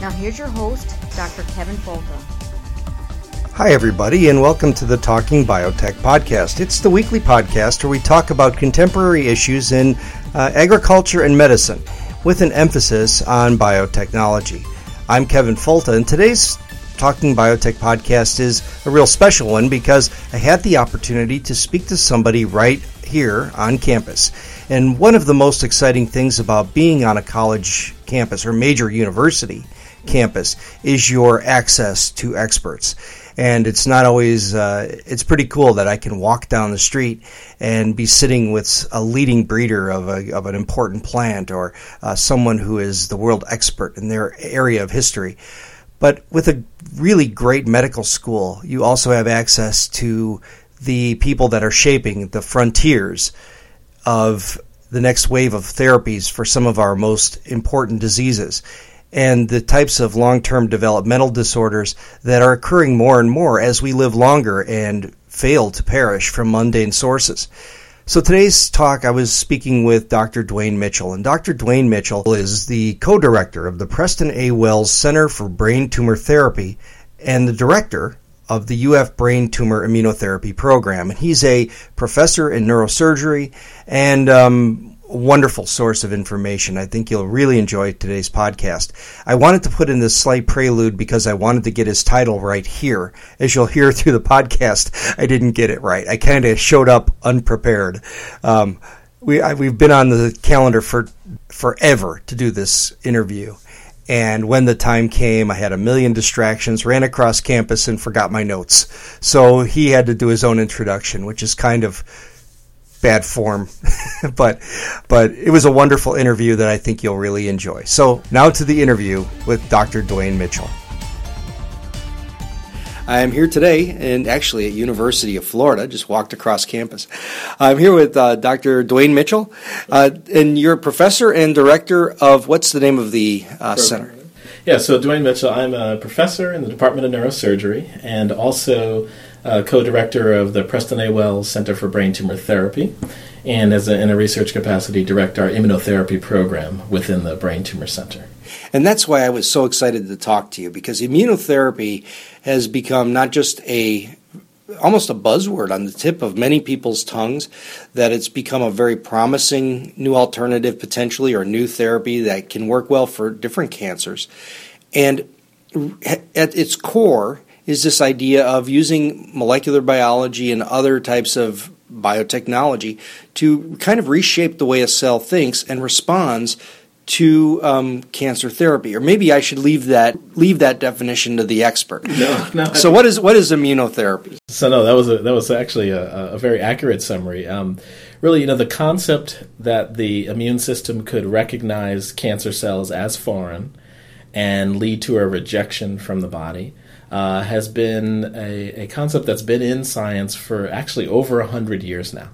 Now, here's your host, Dr. Kevin Folta. Hi, everybody, and welcome to the Talking Biotech podcast. It's the weekly podcast where we talk about contemporary issues in uh, agriculture and medicine with an emphasis on biotechnology. I'm Kevin Folta, and today's Talking Biotech podcast is a real special one because I had the opportunity to speak to somebody right here on campus. And one of the most exciting things about being on a college campus or major university campus is your access to experts and it's not always uh, it's pretty cool that I can walk down the street and be sitting with a leading breeder of, a, of an important plant or uh, someone who is the world expert in their area of history. But with a really great medical school, you also have access to the people that are shaping the frontiers of the next wave of therapies for some of our most important diseases and the types of long term developmental disorders that are occurring more and more as we live longer and fail to perish from mundane sources. So today's talk, I was speaking with Dr. Dwayne Mitchell, and Dr. Dwayne Mitchell is the co-director of the Preston A. Wells Center for Brain Tumor Therapy and the director of the UF Brain Tumor Immunotherapy Program. And he's a professor in neurosurgery and um, wonderful source of information. I think you'll really enjoy today's podcast. I wanted to put in this slight prelude because I wanted to get his title right here. As you'll hear through the podcast, I didn't get it right. I kind of showed up unprepared. Um, we I, we've been on the calendar for forever to do this interview. And when the time came, I had a million distractions, ran across campus and forgot my notes. So he had to do his own introduction, which is kind of bad form, but but it was a wonderful interview that I think you'll really enjoy. So now to the interview with Dr. Dwayne Mitchell. I am here today, and actually at University of Florida. Just walked across campus. I'm here with uh, Dr. Dwayne Mitchell, uh, and you're a professor and director of what's the name of the uh, center? Yeah, so Dwayne Mitchell. I'm a professor in the Department of Neurosurgery, and also uh, co-director of the Preston A. Wells Center for Brain Tumor Therapy, and as a, in a research capacity, direct our immunotherapy program within the Brain Tumor Center. And that's why I was so excited to talk to you because immunotherapy has become not just a almost a buzzword on the tip of many people's tongues that it's become a very promising new alternative potentially or new therapy that can work well for different cancers. And at its core is this idea of using molecular biology and other types of biotechnology to kind of reshape the way a cell thinks and responds to um, cancer therapy, or maybe I should leave that leave that definition to the expert. No, no. So what is what is immunotherapy? So no, that was a, that was actually a, a very accurate summary. Um, really, you know, the concept that the immune system could recognize cancer cells as foreign and lead to a rejection from the body uh, has been a, a, concept that's been in science for actually over 100 years now.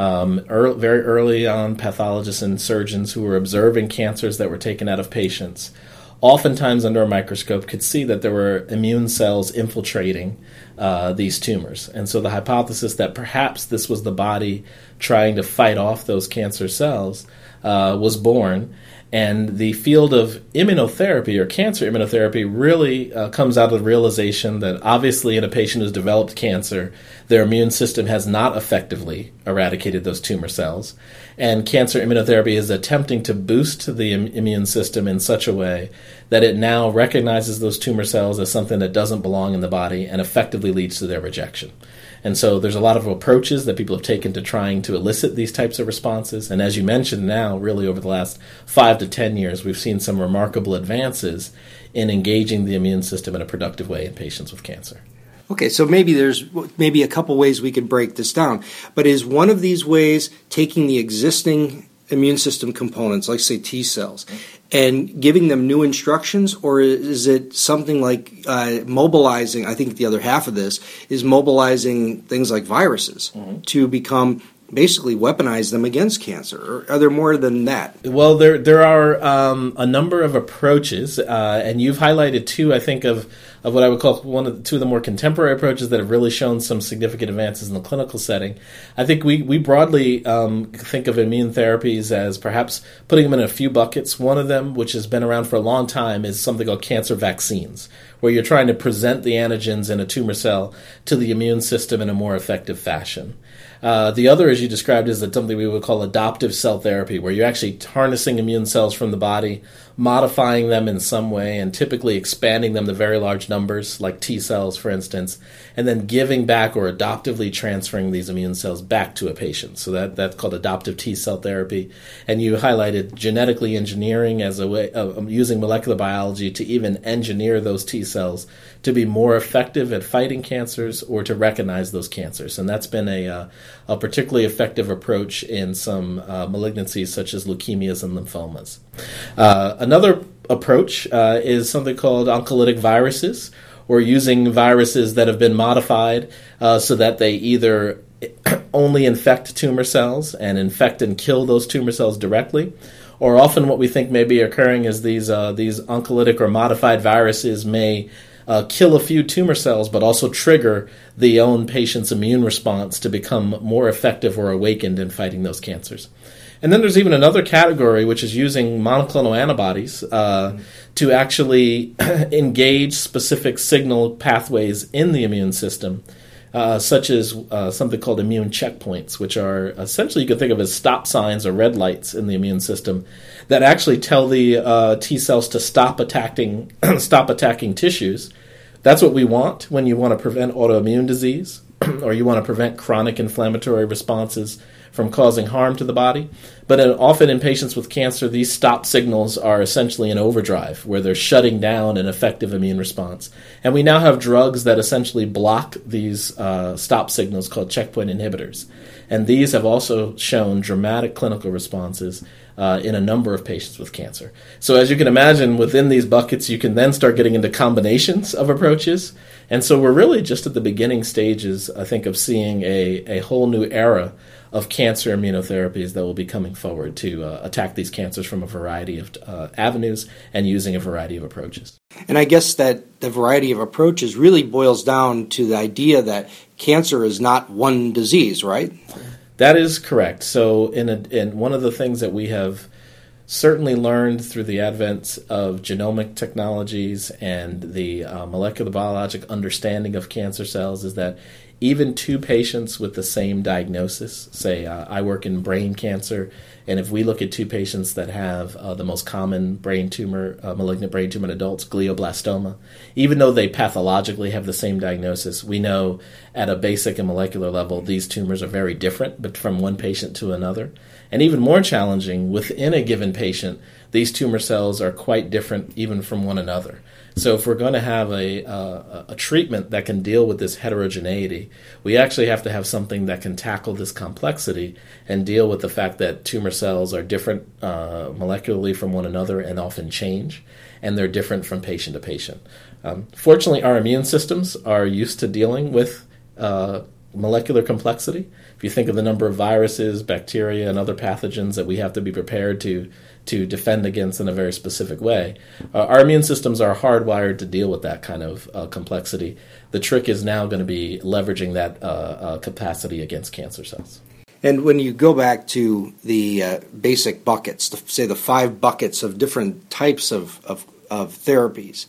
Um, early, very early on, pathologists and surgeons who were observing cancers that were taken out of patients oftentimes under a microscope could see that there were immune cells infiltrating uh, these tumors. And so the hypothesis that perhaps this was the body trying to fight off those cancer cells uh, was born. And the field of immunotherapy or cancer immunotherapy really uh, comes out of the realization that obviously, in a patient who's developed cancer, their immune system has not effectively eradicated those tumor cells. And cancer immunotherapy is attempting to boost the Im- immune system in such a way that it now recognizes those tumor cells as something that doesn't belong in the body and effectively leads to their rejection. And so there's a lot of approaches that people have taken to trying to elicit these types of responses. And as you mentioned now, really over the last five to 10 years, we've seen some remarkable advances in engaging the immune system in a productive way in patients with cancer. Okay, so maybe there's maybe a couple ways we could break this down. But is one of these ways taking the existing immune system components, like say T cells, and giving them new instructions, or is it something like uh, mobilizing? I think the other half of this is mobilizing things like viruses mm-hmm. to become basically weaponize them against cancer? Or are there more than that? Well, there there are um, a number of approaches, uh, and you've highlighted two, I think, of of what I would call one of the, two of the more contemporary approaches that have really shown some significant advances in the clinical setting. I think we we broadly um, think of immune therapies as perhaps putting them in a few buckets. One of them, which has been around for a long time, is something called cancer vaccines, where you're trying to present the antigens in a tumor cell to the immune system in a more effective fashion. Uh, the other, as you described, is something we would call adoptive cell therapy, where you're actually harnessing immune cells from the body, modifying them in some way, and typically expanding them to very large numbers, like T cells, for instance, and then giving back or adoptively transferring these immune cells back to a patient. So that that's called adoptive T cell therapy. And you highlighted genetically engineering as a way of um, using molecular biology to even engineer those T cells to be more effective at fighting cancers or to recognize those cancers. And that's been a, uh, a particularly effective approach in some uh, malignancies such as leukemias and lymphomas. Uh, another approach uh, is something called oncolytic viruses, or using viruses that have been modified uh, so that they either only infect tumor cells and infect and kill those tumor cells directly or often what we think may be occurring is these uh, these oncolytic or modified viruses may uh, kill a few tumor cells, but also trigger the own patient's immune response to become more effective or awakened in fighting those cancers. And then there's even another category which is using monoclonal antibodies uh, mm-hmm. to actually engage specific signal pathways in the immune system. Uh, such as uh, something called immune checkpoints, which are essentially you can think of as stop signs or red lights in the immune system that actually tell the uh, T cells to stop attacking stop attacking tissues that's what we want when you want to prevent autoimmune disease or you want to prevent chronic inflammatory responses from causing harm to the body. But in, often in patients with cancer, these stop signals are essentially an overdrive where they're shutting down an effective immune response. And we now have drugs that essentially block these uh, stop signals called checkpoint inhibitors. And these have also shown dramatic clinical responses uh, in a number of patients with cancer. So, as you can imagine, within these buckets, you can then start getting into combinations of approaches. And so, we're really just at the beginning stages, I think, of seeing a, a whole new era of cancer immunotherapies that will be coming forward to uh, attack these cancers from a variety of uh, avenues and using a variety of approaches. And I guess that the variety of approaches really boils down to the idea that cancer is not one disease, right? That is correct. So, in, a, in one of the things that we have certainly learned through the advent of genomic technologies and the uh, molecular biologic understanding of cancer cells is that even two patients with the same diagnosis, say uh, I work in brain cancer and if we look at two patients that have uh, the most common brain tumor, uh, malignant brain tumor in adults, glioblastoma, even though they pathologically have the same diagnosis, we know at a basic and molecular level these tumors are very different, but from one patient to another. And even more challenging, within a given patient, these tumor cells are quite different even from one another. So if we're going to have a, a, a, treatment that can deal with this heterogeneity, we actually have to have something that can tackle this complexity and deal with the fact that tumor cells are different uh, molecularly from one another and often change, and they're different from patient to patient. Um, fortunately, our immune systems are used to dealing with uh, molecular complexity. If you think of the number of viruses, bacteria, and other pathogens that we have to be prepared to to defend against in a very specific way, uh, our immune systems are hardwired to deal with that kind of uh, complexity. The trick is now going to be leveraging that uh, uh, capacity against cancer cells. And when you go back to the uh, basic buckets, the, say the five buckets of different types of, of, of therapies,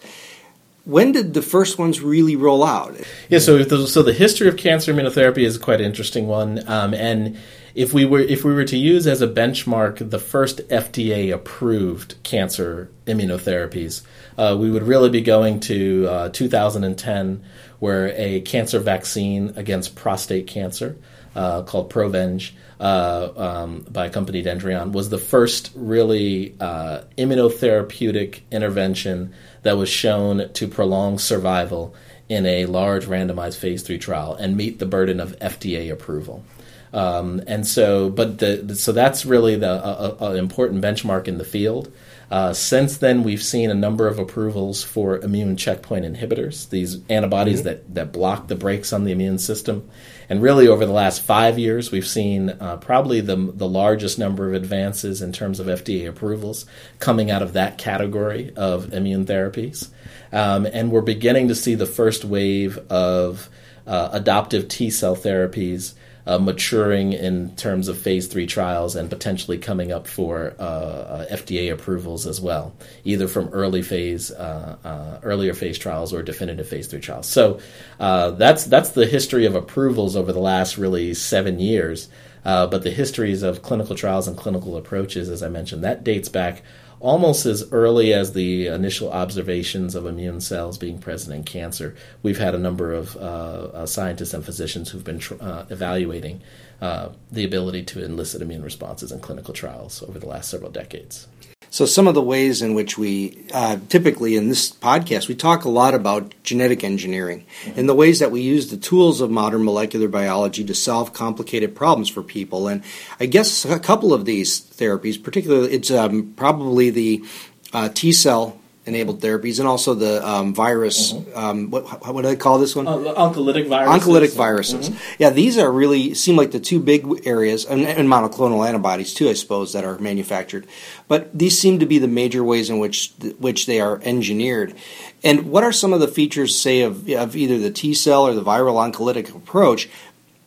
when did the first ones really roll out? Yeah, so the, so the history of cancer immunotherapy is quite an interesting one, um, and if we were if we were to use as a benchmark the first FDA approved cancer immunotherapies, uh, we would really be going to uh, 2010, where a cancer vaccine against prostate cancer uh, called Provenge uh, um, by a company Dendreon was the first really uh, immunotherapeutic intervention that was shown to prolong survival in a large randomized phase three trial and meet the burden of FDA approval. Um, and so, but the, so that's really the important benchmark in the field. Uh, since then, we've seen a number of approvals for immune checkpoint inhibitors, these antibodies mm-hmm. that, that block the brakes on the immune system. And really, over the last five years, we've seen uh, probably the, the largest number of advances in terms of FDA approvals coming out of that category of immune therapies. Um, and we're beginning to see the first wave of uh, adoptive T cell therapies uh, maturing in terms of phase three trials and potentially coming up for uh, uh FDA approvals as well, either from early phase, uh, uh, earlier phase trials or definitive phase three trials. So that's that's the history of approvals over the last really seven years. but the histories of clinical trials and clinical approaches, as I mentioned, that dates back almost as early as the initial observations of immune cells being present in cancer, we've had a number of uh, uh, scientists and physicians who've been tr- uh, evaluating uh, the ability to elicit immune responses in clinical trials over the last several decades. So, some of the ways in which we uh, typically in this podcast, we talk a lot about genetic engineering mm-hmm. and the ways that we use the tools of modern molecular biology to solve complicated problems for people. And I guess a couple of these therapies, particularly, it's um, probably the uh, T cell enabled therapies and also the um, virus. Mm-hmm. Um, what, what do they call this one? Uh, oncolytic viruses. Oncolytic viruses. Mm-hmm. Yeah, these are really seem like the two big areas, and, and, monoclonal antibodies too, I suppose, that are manufactured. But these seem to be the major ways in which which they are engineered. And what are some of the features, say, of, of either the T cell or the viral oncolytic approach?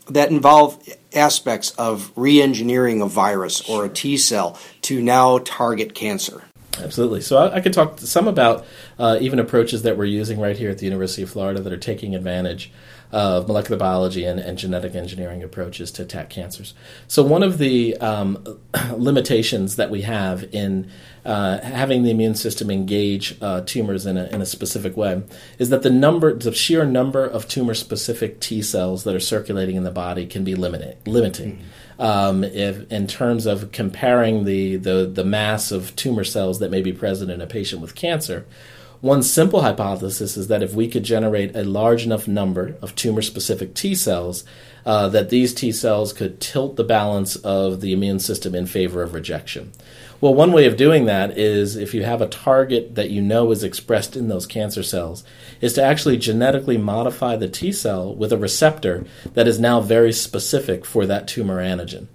That involve aspects of re engineering a virus or a T cell to now target cancer. Absolutely. So I, I could talk some about uh, even approaches that we're using right here at the University of Florida that are taking advantage of molecular biology and, and genetic engineering approaches to attack cancers. So one of the um, limitations that we have in uh, having the immune system engage uh, tumors in a, in a specific way is that the number, the sheer number of tumor-specific T cells that are circulating in the body can be limited, limiting. Mm-hmm um, if, in terms of comparing the, the, the mass of tumor cells that may be present in a patient with cancer. One simple hypothesis is that if we could generate a large enough number of tumor specific T cells, uh, that these T cells could tilt the balance of the immune system in favor of rejection. Well, one way of doing that is if you have a target that you know is expressed in those cancer cells, is to actually genetically modify the T cell with a receptor that is now very specific for that tumor antigen.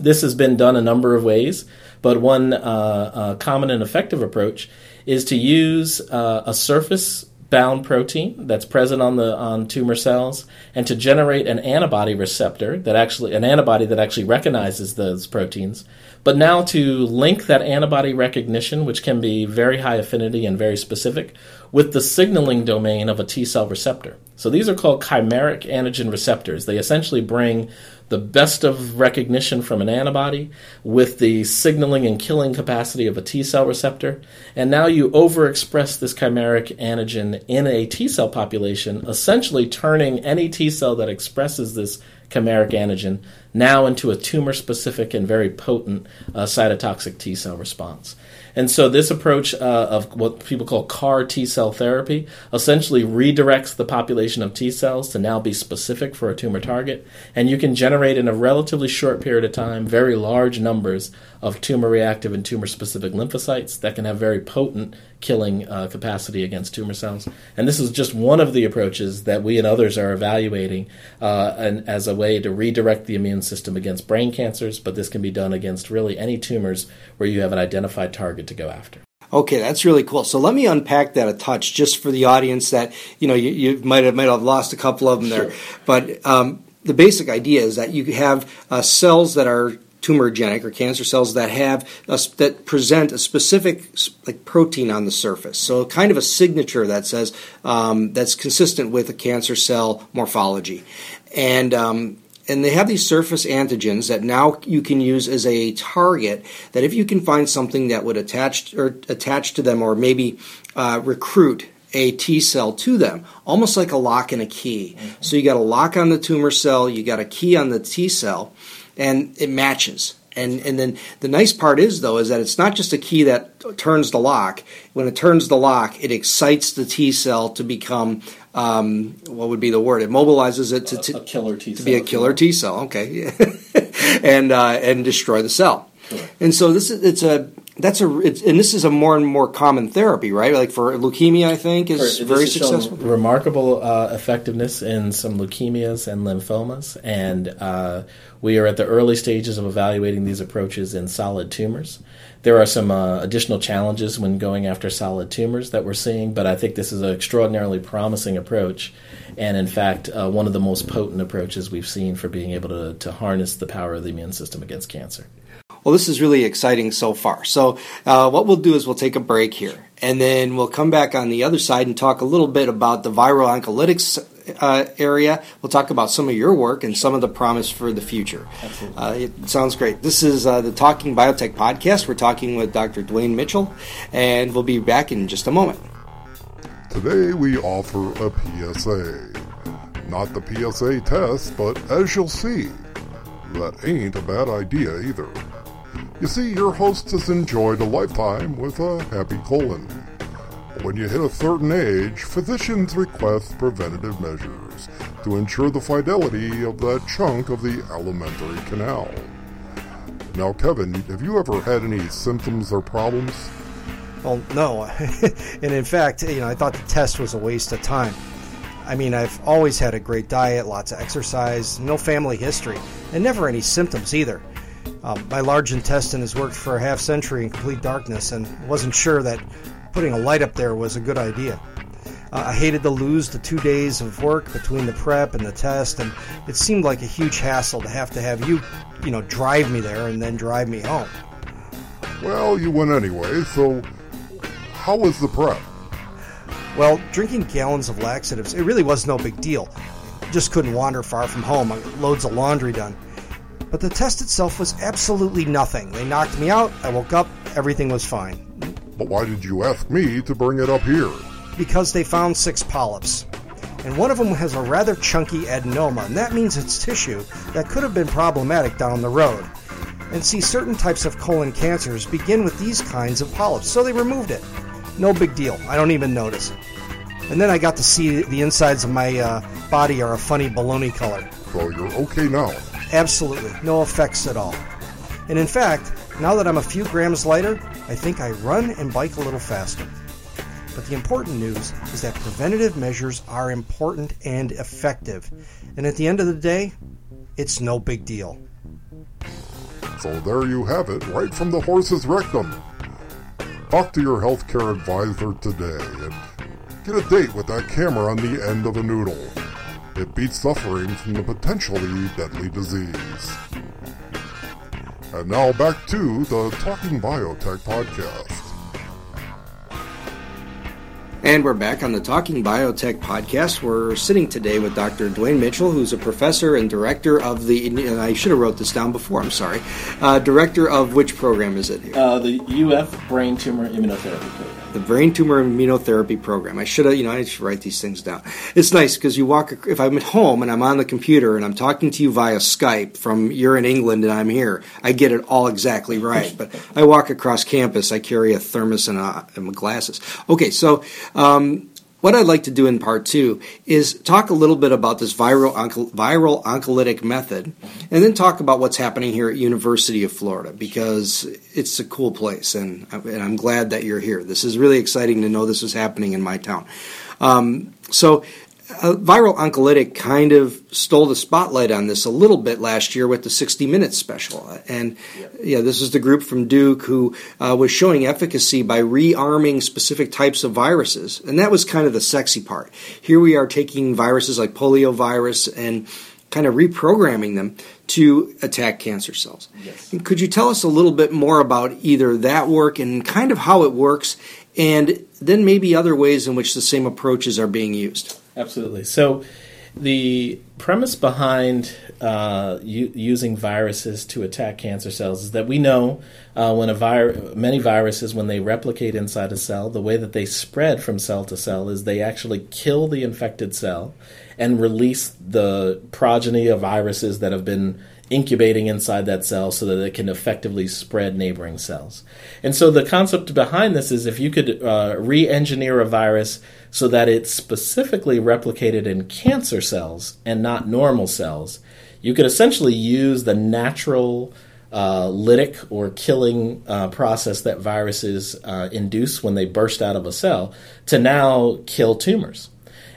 This has been done a number of ways, but one uh, uh, common and effective approach is to use uh, a surface bound protein that's present on the on tumor cells and to generate an antibody receptor that actually an antibody that actually recognizes those proteins but now to link that antibody recognition, which can be very high affinity and very specific, with the signaling domain of a T cell receptor. So these are called chimeric antigen receptors. They essentially bring the best of recognition from an antibody with the signaling and killing capacity of a T cell receptor. And now you overexpress this chimeric antigen in a T cell population, essentially turning any T cell that expresses this chimeric antigen now into a tumor specific and very potent uh, cytotoxic T cell response. And so, this approach uh, of what people call CAR T cell therapy essentially redirects the population of T cells to now be specific for a tumor target. And you can generate in a relatively short period of time very large numbers of tumor reactive and tumor specific lymphocytes that can have very potent killing uh, capacity against tumor cells. And this is just one of the approaches that we and others are evaluating uh, and as a way to redirect the immune system against brain cancers, but this can be done against really any tumors where you have an identified target to go after. Okay, that's really cool. So let me unpack that a touch, just for the audience that you know you, you might have might have lost a couple of them there, sure. but um, the basic idea is that you have uh, cells that are tumorigenic or cancer cells that have a, that present a specific like protein on the surface. So kind of a signature that says um, that's consistent with a cancer cell morphology, and um, and they have these surface antigens that now you can use as a target. That if you can find something that would attach or attach to them, or maybe uh, recruit a T cell to them, almost like a lock and a key. Mm-hmm. So you got a lock on the tumor cell, you got a key on the T cell, and it matches. And and then the nice part is though is that it's not just a key that turns the lock. When it turns the lock, it excites the T cell to become um, what would be the word? It mobilizes it to, to, a killer T cell. To be a killer T cell. Okay, and uh, and destroy the cell. And so this is it's a that's a and this is a more and more common therapy, right? Like for leukemia, I think is very successful. Remarkable uh, effectiveness in some leukemias and lymphomas, and uh, we are at the early stages of evaluating these approaches in solid tumors. There are some uh, additional challenges when going after solid tumors that we're seeing, but I think this is an extraordinarily promising approach, and in fact, uh, one of the most potent approaches we've seen for being able to, to harness the power of the immune system against cancer. Well, this is really exciting so far. So, uh, what we'll do is we'll take a break here, and then we'll come back on the other side and talk a little bit about the viral oncolytics uh, area. We'll talk about some of your work and some of the promise for the future. Uh, it sounds great. This is uh, the Talking Biotech podcast. We're talking with Dr. Dwayne Mitchell, and we'll be back in just a moment. Today we offer a PSA. Not the PSA test, but as you'll see, that ain't a bad idea either. You see, your host has enjoyed a lifetime with a happy colon. When you hit a certain age, physicians request preventative measures to ensure the fidelity of that chunk of the alimentary canal. Now, Kevin, have you ever had any symptoms or problems? Well, no. and in fact, you know, I thought the test was a waste of time. I mean, I've always had a great diet, lots of exercise, no family history, and never any symptoms either. Um, my large intestine has worked for a half century in complete darkness and wasn't sure that putting a light up there was a good idea. Uh, I hated to lose the two days of work between the prep and the test, and it seemed like a huge hassle to have to have you, you know, drive me there and then drive me home. Well, you went anyway, so how was the prep? Well, drinking gallons of laxatives, it really was no big deal. Just couldn't wander far from home, loads of laundry done. But the test itself was absolutely nothing. They knocked me out, I woke up, everything was fine. But why did you ask me to bring it up here? Because they found six polyps. And one of them has a rather chunky adenoma, and that means it's tissue that could have been problematic down the road. And see, certain types of colon cancers begin with these kinds of polyps, so they removed it. No big deal, I don't even notice. It. And then I got to see the insides of my uh, body are a funny baloney color. So you're okay now? Absolutely, no effects at all. And in fact, now that I'm a few grams lighter, I think I run and bike a little faster. But the important news is that preventative measures are important and effective. And at the end of the day, it's no big deal. So there you have it, right from the horse's rectum. Talk to your healthcare advisor today and get a date with that camera on the end of a noodle. It beats suffering from the potentially deadly disease. And now back to the Talking Biotech podcast. And we're back on the Talking Biotech podcast. We're sitting today with Dr. Dwayne Mitchell, who's a professor and director of the. And I should have wrote this down before. I'm sorry. Uh, director of which program is it? Here? Uh, the UF Brain Tumor Immunotherapy Program the brain tumor immunotherapy program. I should have, you know, I should write these things down. It's nice because you walk, if I'm at home and I'm on the computer and I'm talking to you via Skype from you're in England and I'm here, I get it all exactly right. But I walk across campus, I carry a thermos and, a, and glasses. Okay, so um, what I'd like to do in part two is talk a little bit about this viral onco- viral oncolytic method, and then talk about what's happening here at University of Florida because it's a cool place, and, and I'm glad that you're here. This is really exciting to know this is happening in my town. Um, so uh, Viral Oncolytic kind of stole the spotlight on this a little bit last year with the 60 Minutes special. And yeah, this is the group from Duke who uh, was showing efficacy by rearming specific types of viruses. And that was kind of the sexy part. Here we are taking viruses like poliovirus and kind of reprogramming them to attack cancer cells. Yes. could you tell us a little bit more about either that work and kind of how it works, and then maybe other ways in which the same approaches are being used? Absolutely. So, the premise behind uh, u- using viruses to attack cancer cells is that we know uh, when a vir- many viruses, when they replicate inside a cell, the way that they spread from cell to cell is they actually kill the infected cell and release the progeny of viruses that have been incubating inside that cell so that it can effectively spread neighboring cells. And so the concept behind this is if you could uh, re engineer a virus so that it's specifically replicated in cancer cells and not normal cells, you could essentially use the natural uh, lytic or killing uh, process that viruses uh, induce when they burst out of a cell to now kill tumors.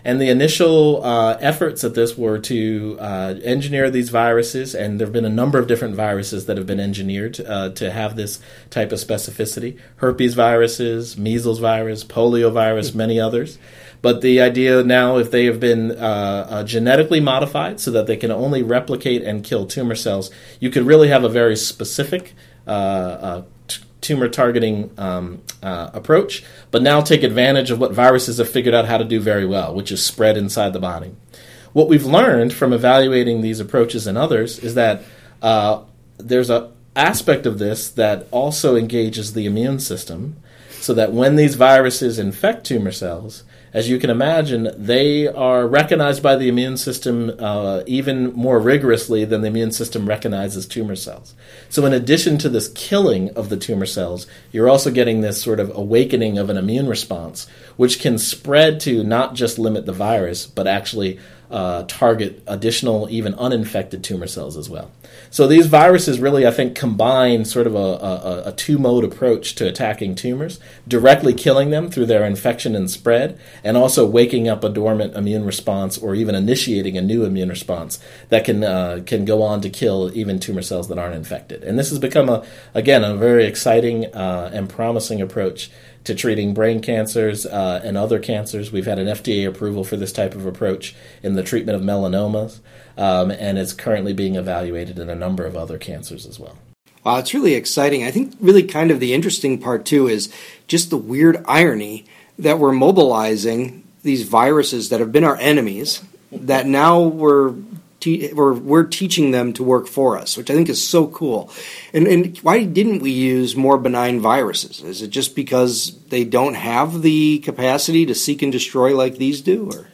And the initial uh, efforts at this were to uh, engineer these viruses, and there have been a number of different viruses that have been engineered uh, to have this type of specificity herpes viruses, measles virus, polio virus, many others. But the idea now, if they have been uh, uh, genetically modified so that they can only replicate and kill tumor cells, you could really have a very specific uh, tumor targeting um, uh, approach, but now take advantage of what viruses have figured out how to do very well, which is spread inside the body. What we've learned from evaluating these approaches and others is that uh, there's an aspect of this that also engages the immune system, so that when these viruses infect tumor cells, as you can imagine, they are recognized by the immune system uh, even more rigorously than the immune system recognizes tumor cells. So, in addition to this killing of the tumor cells, you're also getting this sort of awakening of an immune response, which can spread to not just limit the virus, but actually uh, target additional, even uninfected tumor cells as well. So these viruses really, I think, combine sort of a, a, a two mode approach to attacking tumors, directly killing them through their infection and spread, and also waking up a dormant immune response or even initiating a new immune response that can uh, can go on to kill even tumor cells that aren't infected. And this has become a again a very exciting uh, and promising approach to treating brain cancers uh, and other cancers. We've had an FDA approval for this type of approach in the treatment of melanomas, um, and it's currently being evaluated in a number of other cancers as well. Wow, it's really exciting. I think really kind of the interesting part too is just the weird irony that we're mobilizing these viruses that have been our enemies that now we're te- or we're teaching them to work for us, which I think is so cool. And, and why didn't we use more benign viruses? Is it just because they don't have the capacity to seek and destroy like these do, or?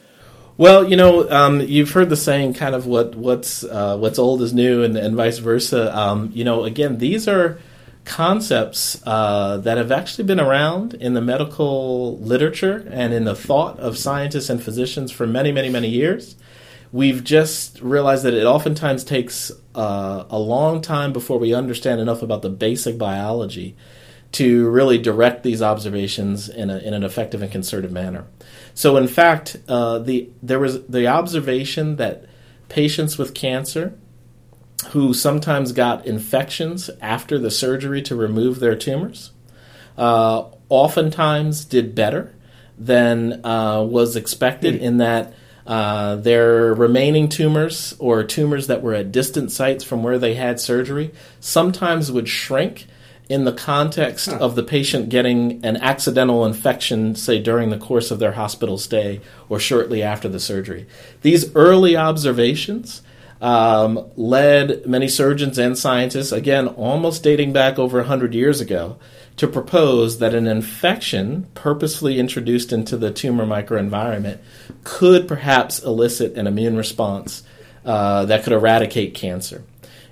Well, you know, um, you've heard the saying, kind of what what's uh, what's old is new, and, and vice versa. Um, you know, again, these are concepts uh, that have actually been around in the medical literature and in the thought of scientists and physicians for many, many, many years we've just realized that it oftentimes takes uh, a long time before we understand enough about the basic biology to really direct these observations in, a, in an effective and concerted manner. So, in fact, uh, the there was the observation that patients with cancer who sometimes got infections after the surgery to remove their tumors uh, oftentimes did better than uh, was expected mm. in that uh, their remaining tumors or tumors that were at distant sites from where they had surgery sometimes would shrink in the context huh. of the patient getting an accidental infection, say during the course of their hospital stay or shortly after the surgery. These early observations um, led many surgeons and scientists, again, almost dating back over 100 years ago, to propose that an infection purposefully introduced into the tumor microenvironment could perhaps elicit an immune response uh, that could eradicate cancer.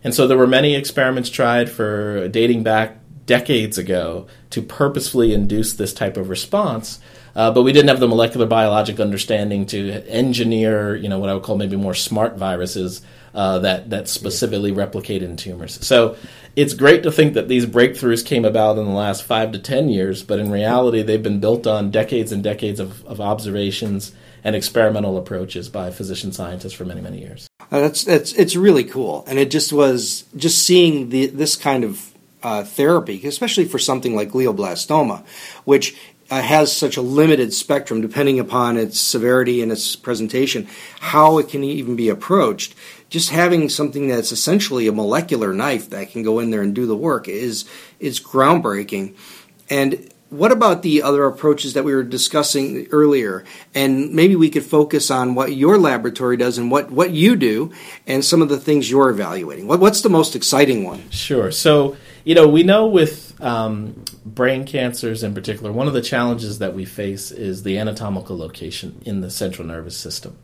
And so there were many experiments tried for dating back decades ago to purposefully induce this type of response Uh, but we didn't have the molecular biologic understanding to engineer, you know, what I would call maybe more smart viruses uh, that that specifically replicate in tumors. So it's great to think that these breakthroughs came about in the last five to ten years, but in reality, they've been built on decades and decades of, of observations and experimental approaches by physician scientists for many many years. Uh, that's that's it's really cool, and it just was just seeing the this kind of uh, therapy, especially for something like glioblastoma, which uh, has such a limited spectrum depending upon its severity and its presentation, how it can even be approached. Just having something that's essentially a molecular knife that can go in there and do the work is is groundbreaking. And what about the other approaches that we were discussing earlier? And maybe we could focus on what your laboratory does and what, what you do and some of the things you're evaluating. What, what's the most exciting one? Sure. So, you know, we know with um, brain cancers in particular, one of the challenges that we face is the anatomical location in the central nervous system.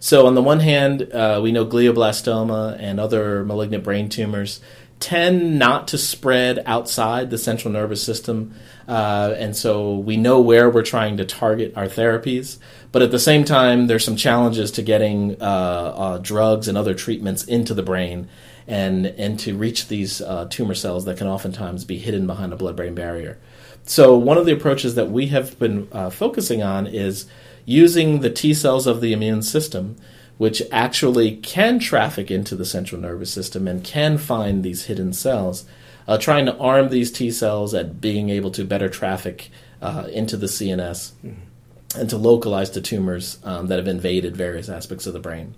So, on the one hand, uh, we know glioblastoma and other malignant brain tumors tend not to spread outside the central nervous system. Uh, and so we know where we're trying to target our therapies. But at the same time, there's some challenges to getting uh, uh, drugs and other treatments into the brain and, and to reach these uh, tumor cells that can oftentimes be hidden behind a blood brain barrier. So, one of the approaches that we have been uh, focusing on is using the T cells of the immune system which actually can traffic into the central nervous system and can find these hidden cells, uh, trying to arm these T cells at being able to better traffic uh, into the CNS mm-hmm. and to localize to tumors um, that have invaded various aspects of the brain.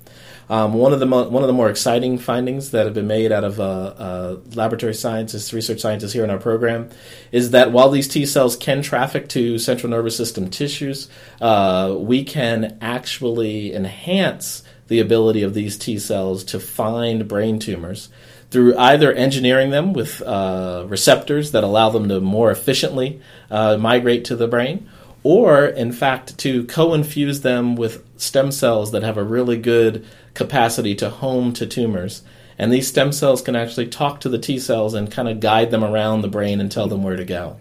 Um, one of the mo- one of the more exciting findings that have been made out of uh, uh, laboratory scientists, research scientists here in our program, is that while these T cells can traffic to central nervous system tissues, uh, we can actually enhance the ability of these T cells to find brain tumors through either engineering them with uh, receptors that allow them to more efficiently uh, migrate to the brain, or in fact to co-infuse them with stem cells that have a really good capacity to home to tumors. And these stem cells can actually talk to the T cells and kind of guide them around the brain and tell them where to go.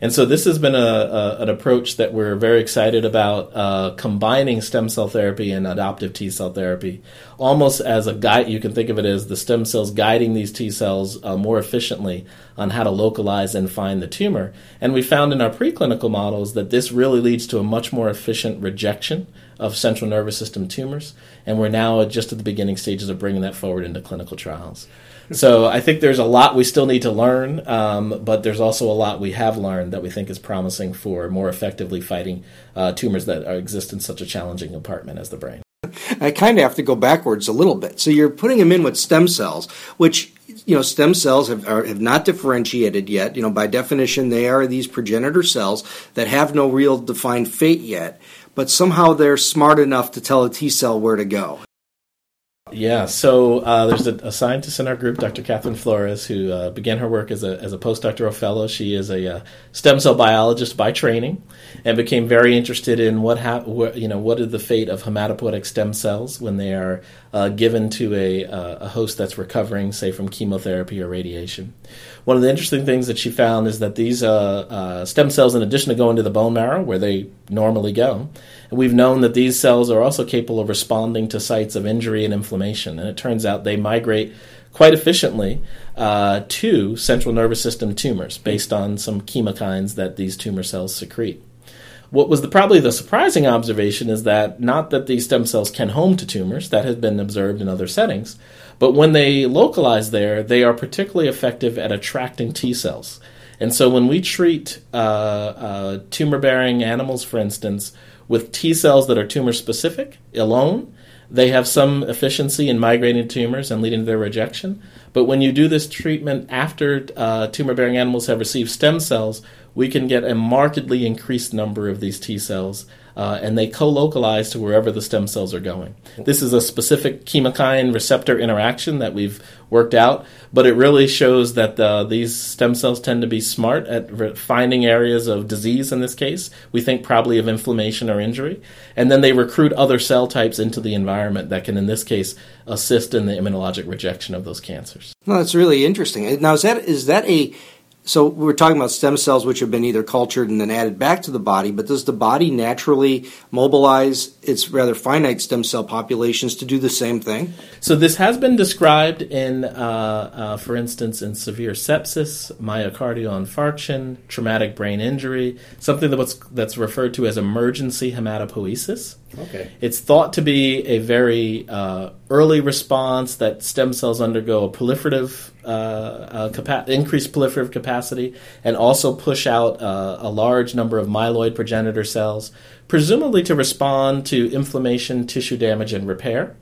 And so this has been a, a, an approach that we're very excited about uh, combining stem cell therapy and adoptive T cell therapy, almost as a guide. You can think of it as the stem cells guiding these T cells uh, more efficiently on how to localize and find the tumor. And we found in our preclinical models that this really leads to a much more efficient rejection of central nervous system tumors. And we're now just at the beginning stages of bringing that forward into clinical trials. So I think there's a lot we still need to learn, um, but there's also a lot we have learned that we think is promising for more effectively fighting uh, tumors that are, exist in such a challenging compartment as the brain. I kind of have to go backwards a little bit. So you're putting them in with stem cells, which you know stem cells have, are, have not differentiated yet. You know by definition they are these progenitor cells that have no real defined fate yet, but somehow they're smart enough to tell a T cell where to go. Yeah, so uh, there's a, a, scientist in our group, Dr. Catherine Flores, who uh, began her work as a, as a postdoctoral fellow. She is a uh, stem cell biologist by training, and became very interested in what, ha- you know what is the fate of hematopoietic stem cells when they are uh, given to a, uh, a host that's recovering, say from chemotherapy or radiation. One of the interesting things that she found is that these uh, stem cells, in addition to going to the bone marrow where they normally go, we've known that these cells are also capable of responding to sites of injury and inflammation. And it turns out they migrate quite efficiently uh, to central nervous system tumors based on some chemokines that these tumor cells secrete. What was the, probably the surprising observation is that not that these stem cells can home to tumors, that has been observed in other settings, but when they localize there, they are particularly effective at attracting T cells. And so when we treat uh, uh, tumor bearing animals, for instance, with T cells that are tumor specific alone, they have some efficiency in migrating tumors and leading to their rejection. But when you do this treatment after uh, tumor bearing animals have received stem cells, we can get a markedly increased number of these T cells uh, and they co-localize to wherever the stem cells are going. This is a specific chemokine receptor interaction that we've worked out, but it really shows that uh, these stem cells tend to be smart at re- finding areas of disease. In this case, we think probably of inflammation or injury, and then they recruit other cell types into the environment that can, in this case, assist in the immunologic rejection of those cancers. Well, that's really interesting. Now, is that is that a So we're talking about stem cells which have been either cultured and then added back to the body, but does the body naturally mobilize its rather finite stem cell populations to do the same thing? So this has been described in, uh, uh, for instance, in severe sepsis, myocardial infarction, traumatic brain injury, something that's that's referred to as emergency hematopoiesis. Okay. It's thought to be a very uh, early response that stem cells undergo a proliferative, uh, uh, capa- increased proliferative capacity, and also push out uh, a large number of myeloid progenitor cells, presumably to respond to inflammation, tissue damage, and repair.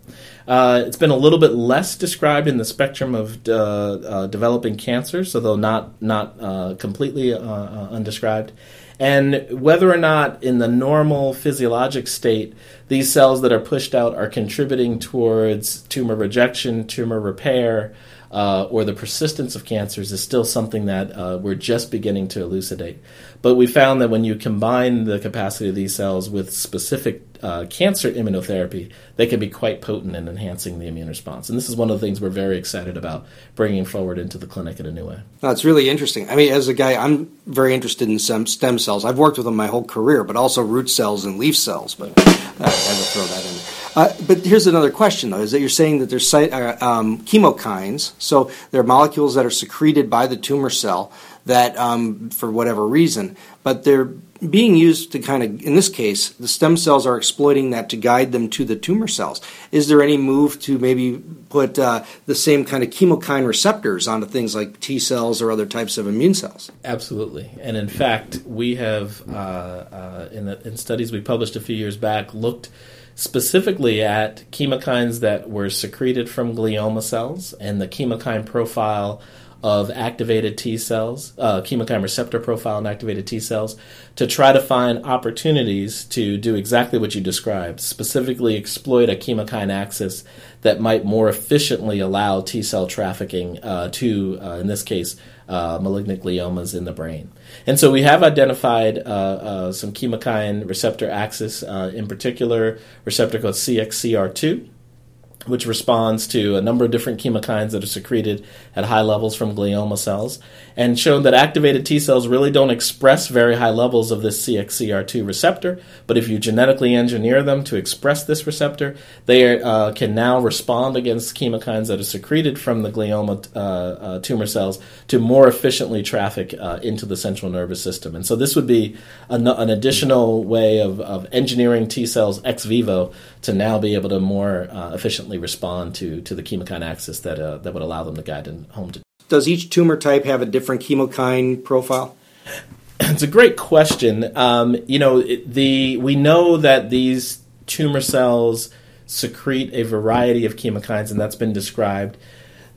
Uh, it's been a little bit less described in the spectrum of uh, developing cancers, although not not completely undescribed and whether or not in the normal physiologic state these cells that are pushed out are contributing towards tumor rejection, tumor repair, uh, or the persistence of cancers is still something that uh, we're just beginning to elucidate. But we found that when you combine the capacity of these cells with specific uh, cancer immunotherapy, they can be quite potent in enhancing the immune response. And this is one of the things we're very excited about bringing forward into the clinic in a new way. No, it's really interesting. I mean, as a guy, I'm very interested in stem cells. I've worked with them my whole career, but also root cells and leaf cells. But uh, I had to throw that in. Uh, but here's another question, though: is that you're saying that there's uh, um, chemokines, so they're molecules that are secreted by the tumor cell that, um, for whatever reason, but they're being used to kind of, in this case, the stem cells are exploiting that to guide them to the tumor cells. Is there any move to maybe put uh, the same kind of chemokine receptors onto things like T cells or other types of immune cells? Absolutely. And in fact, we have, uh, uh, in, the, in studies we published a few years back, looked specifically at chemokines that were secreted from glioma cells and the chemokine profile of activated T cells, uh, chemokine receptor profile and activated T cells, to try to find opportunities to do exactly what you described, specifically exploit a chemokine axis that might more efficiently allow T cell trafficking uh, to, uh, in this case, uh, malignant gliomas in the brain. And so we have identified uh, uh, some chemokine receptor axis, in particular, receptor called CXCR2 which responds to a number of different chemokines that are secreted at high levels from glioma cells, and shown that activated T cells really don't express very high levels of this CXCR2 receptor, but if you genetically engineer them to express this receptor, they uh, can now respond against chemokines that are secreted from the glioma uh, uh, tumor cells to more efficiently traffic uh, into the central nervous system. And so this would be an, an additional way of, of engineering T cells ex vivo to now be able to more uh, efficiently respond to to the chemokine axis that uh, that would allow them to guide in home. To- Does each tumor type have a different chemokine profile? It's a great question. Um, you know, it, the we know that these tumor cells secrete a variety of chemokines, and that's been described.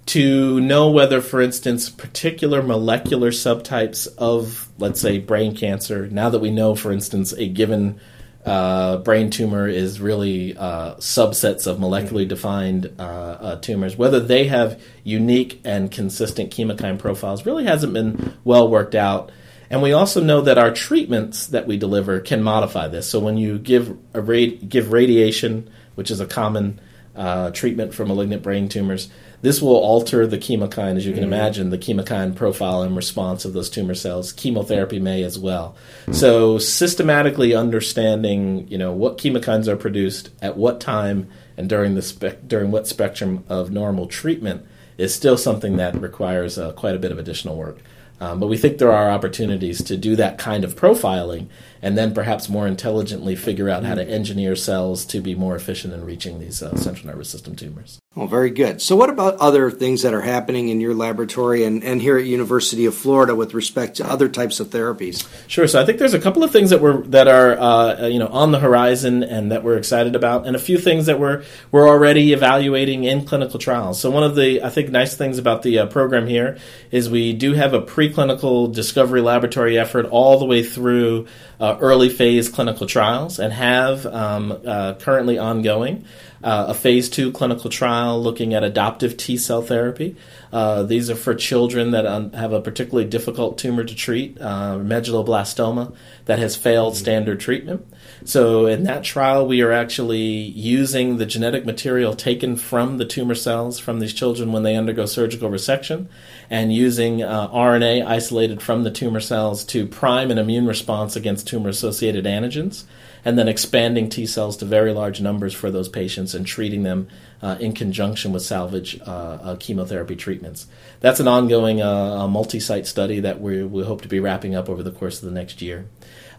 To know whether, for instance, particular molecular subtypes of, let's say, brain cancer, now that we know, for instance, a given uh, brain tumor is really uh, subsets of molecularly defined uh, uh, tumors. Whether they have unique and consistent chemokine profiles really hasn't been well worked out. And we also know that our treatments that we deliver can modify this. So when you give a radi- give radiation, which is a common uh, treatment for malignant brain tumors, this will alter the chemokine, as you can mm-hmm. imagine, the chemokine profile and response of those tumor cells. Chemotherapy may as well. Mm-hmm. So systematically understanding, you know, what chemokines are produced at what time and during the spe- during what spectrum of normal treatment is still something that requires uh, quite a bit of additional work. Um, but we think there are opportunities to do that kind of profiling and then perhaps more intelligently figure out how to engineer cells to be more efficient in reaching these uh, central nervous system tumors. Well, very good. So, what about other things that are happening in your laboratory and, and here at University of Florida with respect to other types of therapies? Sure. So, I think there's a couple of things that we're that are uh, you know on the horizon and that we're excited about, and a few things that we're we're already evaluating in clinical trials. So, one of the I think nice things about the uh, program here is we do have a preclinical discovery laboratory effort all the way through uh, early phase clinical trials and have um, uh, currently ongoing uh, a phase two clinical trial looking at adoptive T cell therapy. Uh, these are for children that um, have a particularly difficult tumor to treat, uh, medulloblastoma, that has failed standard treatment. So in that trial, we are actually using the genetic material taken from the tumor cells from these children when they undergo surgical resection, and using uh, RNA isolated from the tumor cells to prime an immune response against tumor-associated antigens and then expanding T cells to very large numbers for those patients and treating them uh, in conjunction with salvage uh, uh, chemotherapy treatments. That's an ongoing uh, multi site study that we, we hope to be wrapping up over the course of the next year.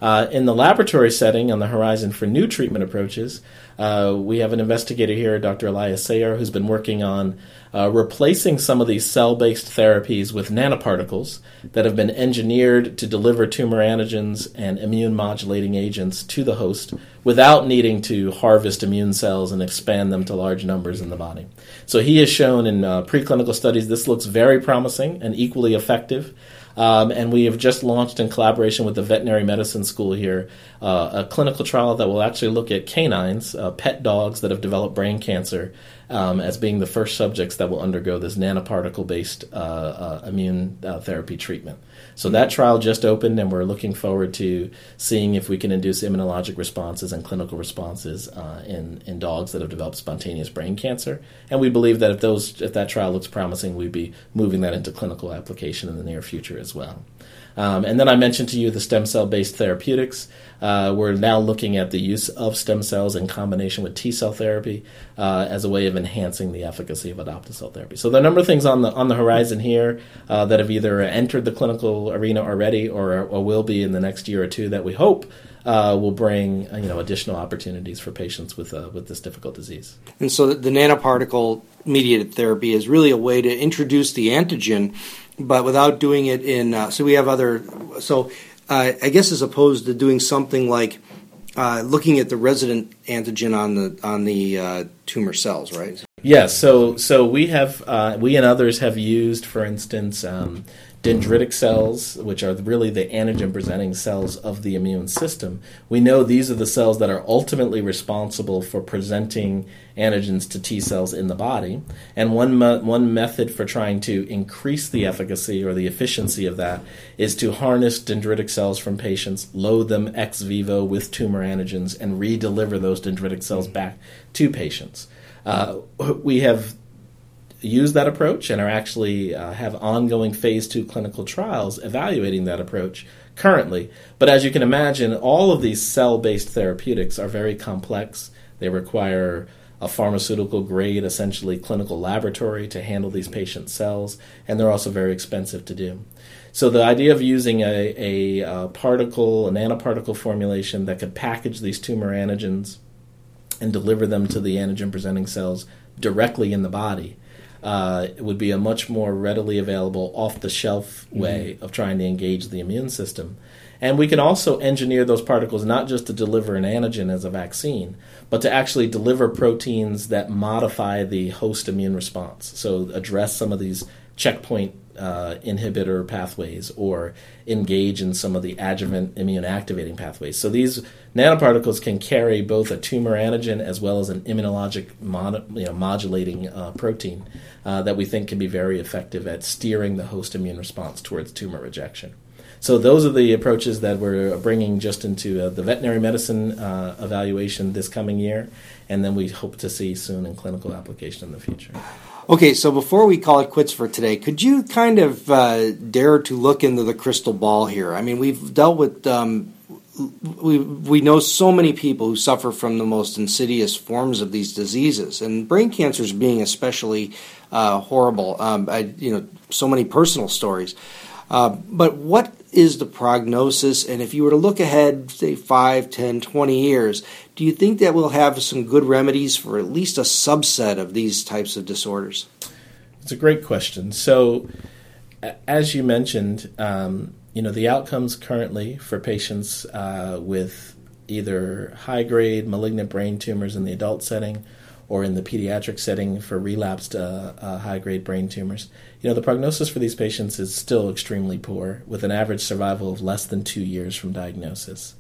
Uh, in the laboratory setting, on the horizon for new treatment approaches, uh, we have an investigator here, Dr. Elias Sayar, who's been working on uh, replacing some of these cell based therapies with nanoparticles that have been engineered to deliver tumor antigens and immune modulating agents to the host without needing to harvest immune cells and expand them to large numbers in the body. So he has shown in uh, preclinical studies this looks very promising and equally effective. Um, and we have just launched in collaboration with the veterinary medicine school here uh, a clinical trial that will actually look at canines, uh, pet dogs that have developed brain cancer, um, as being the first subjects that will undergo this nanoparticle based uh, uh, immune uh, therapy treatment. So that trial just opened, and we're looking forward to seeing if we can induce immunologic responses and clinical responses uh, in in dogs that have developed spontaneous brain cancer. And we believe that if those if that trial looks promising, we'd be moving that into clinical application in the near future as well. Um, and then I mentioned to you the stem cell based therapeutics. Uh, we're now looking at the use of stem cells in combination with T cell therapy uh, as a way of enhancing the efficacy of adoptive cell therapy. So there are a number of things on the on the horizon here uh, that have either entered the clinical arena already or, or will be in the next year or two that we hope uh, will bring you know additional opportunities for patients with uh, with this difficult disease. And so the nanoparticle mediated therapy is really a way to introduce the antigen, but without doing it in. Uh, so we have other. So uh, I guess as opposed to doing something like uh, looking at the resident antigen on the on the uh, tumor cells, right? Yes. So so we have uh, we and others have used, for instance. Um, dendritic cells, which are really the antigen presenting cells of the immune system. We know these are the cells that are ultimately responsible for presenting antigens to T cells in the body. And one, me- one method for trying to increase the efficacy or the efficiency of that is to harness dendritic cells from patients, load them ex vivo with tumor antigens, and re deliver those dendritic cells back to patients. Uh, we have use that approach and are actually uh, have ongoing phase two clinical trials evaluating that approach currently. But as you can imagine, all of these cell based therapeutics are very complex. They require a pharmaceutical grade, essentially clinical laboratory to handle these patient cells, and they're also very expensive to do. So the idea of using a, a, a uh, particle, a nanoparticle formulation that could package these tumor antigens and deliver them to the antigen presenting cells directly in the body uh, it would be a much more readily available, off the shelf mm-hmm. way mm-hmm. of trying to engage the immune system. And we can also engineer those particles not just to deliver an antigen as a vaccine, but to actually deliver proteins that modify the host immune response. So address some of these checkpoint uh, inhibitor pathways or engage in some of the adjuvant immune activating pathways. So these nanoparticles can carry both a tumor antigen as well as an immunologic mod, you know, modulating uh, protein uh, that we think can be very effective at steering the host immune response towards tumor rejection. So those are the approaches that we're bringing just into uh, the veterinary medicine uh, evaluation this coming year, and then we hope to see soon in clinical application in the future. Okay, so before we call it quits for today, could you kind of uh, dare to look into the crystal ball here? I mean, we've dealt with. Um, we we know so many people who suffer from the most insidious forms of these diseases, and brain cancers being especially uh, horrible. Um, I, you know, so many personal stories. Uh, but what is the prognosis? And if you were to look ahead, say 5, 10, 20 years, do you think that we'll have some good remedies for at least a subset of these types of disorders? It's a great question. So, as you mentioned, um, you know the outcomes currently for patients uh, with either high grade malignant brain tumors in the adult setting or in the pediatric setting for relapsed uh, uh, high grade brain tumors. You know, the prognosis for these patients is still extremely poor, with an average survival of less than two years from diagnosis.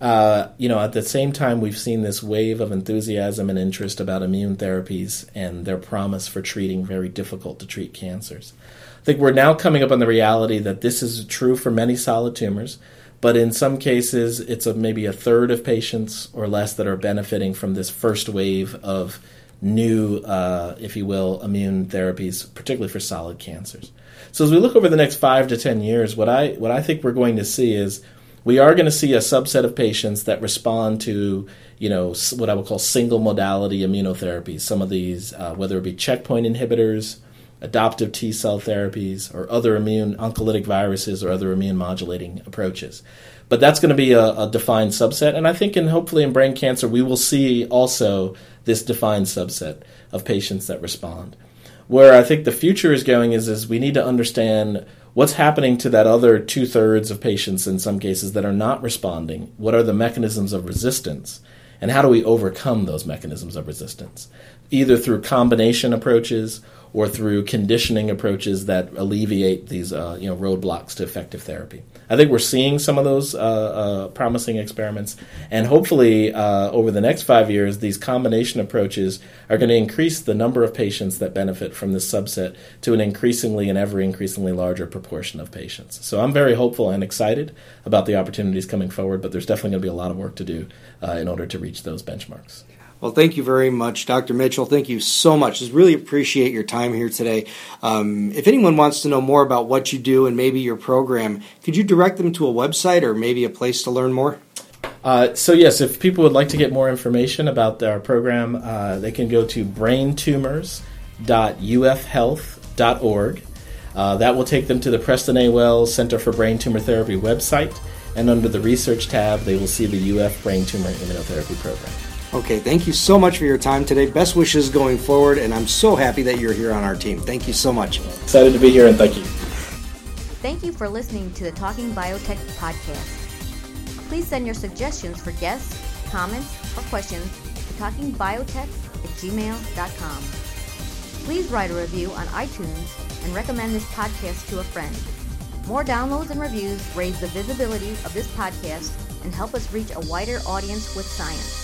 Uh, you know, at the same time, we've seen this wave of enthusiasm and interest about immune therapies and their promise for treating very difficult to treat cancers. I think we're now coming up on the reality that this is true for many solid tumors, but in some cases, it's a, maybe a third of patients or less that are benefiting from this first wave of new, uh, if you will, immune therapies, particularly for solid cancers. So as we look over the next five to ten years, what I what I think we're going to see is we are going to see a subset of patients that respond to you know what I would call single modality immunotherapies. Some of these, uh, whether it be checkpoint inhibitors, adoptive T cell therapies, or other immune oncolytic viruses or other immune modulating approaches. But that's going to be a, a defined subset, and I think, in hopefully in brain cancer, we will see also this defined subset of patients that respond. Where I think the future is going is, is we need to understand what's happening to that other two thirds of patients in some cases that are not responding. What are the mechanisms of resistance? And how do we overcome those mechanisms of resistance? Either through combination approaches or through conditioning approaches that alleviate these uh, you know roadblocks to effective therapy. I think we're seeing some of those uh, uh, promising experiments, and hopefully uh, over the next five years, these combination approaches are going to increase the number of patients that benefit from this subset to an increasingly and ever increasingly larger proportion of patients. So I'm very hopeful and excited about the opportunities coming forward, but there's definitely going to be a lot of work to do uh, in order to reach those benchmarks. Well, thank you very much, Dr. Mitchell. Thank you so much. Just really appreciate your time here today. Um, if anyone wants to know more about what you do and maybe your program, could you direct them to a website or maybe a place to learn more? Uh, so yes, if people would like to get more information about our program, uh, they can go to braintumors.ufhealth.org. Uh, that will take them to the Preston A. Wells Center for Brain Tumor Therapy website, and under the Research tab, they will see the UF Brain Tumor Immunotherapy Program. Okay, thank you so much for your time today. Best wishes going forward, and I'm so happy that you're here on our team. Thank you so much. Excited to be here, and thank you. Thank you for listening to the Talking Biotech podcast. Please send your suggestions for guests, comments, or questions to talkingbiotech at gmail.com. Please write a review on iTunes and recommend this podcast to a friend. More downloads and reviews raise the visibility of this podcast and help us reach a wider audience with science.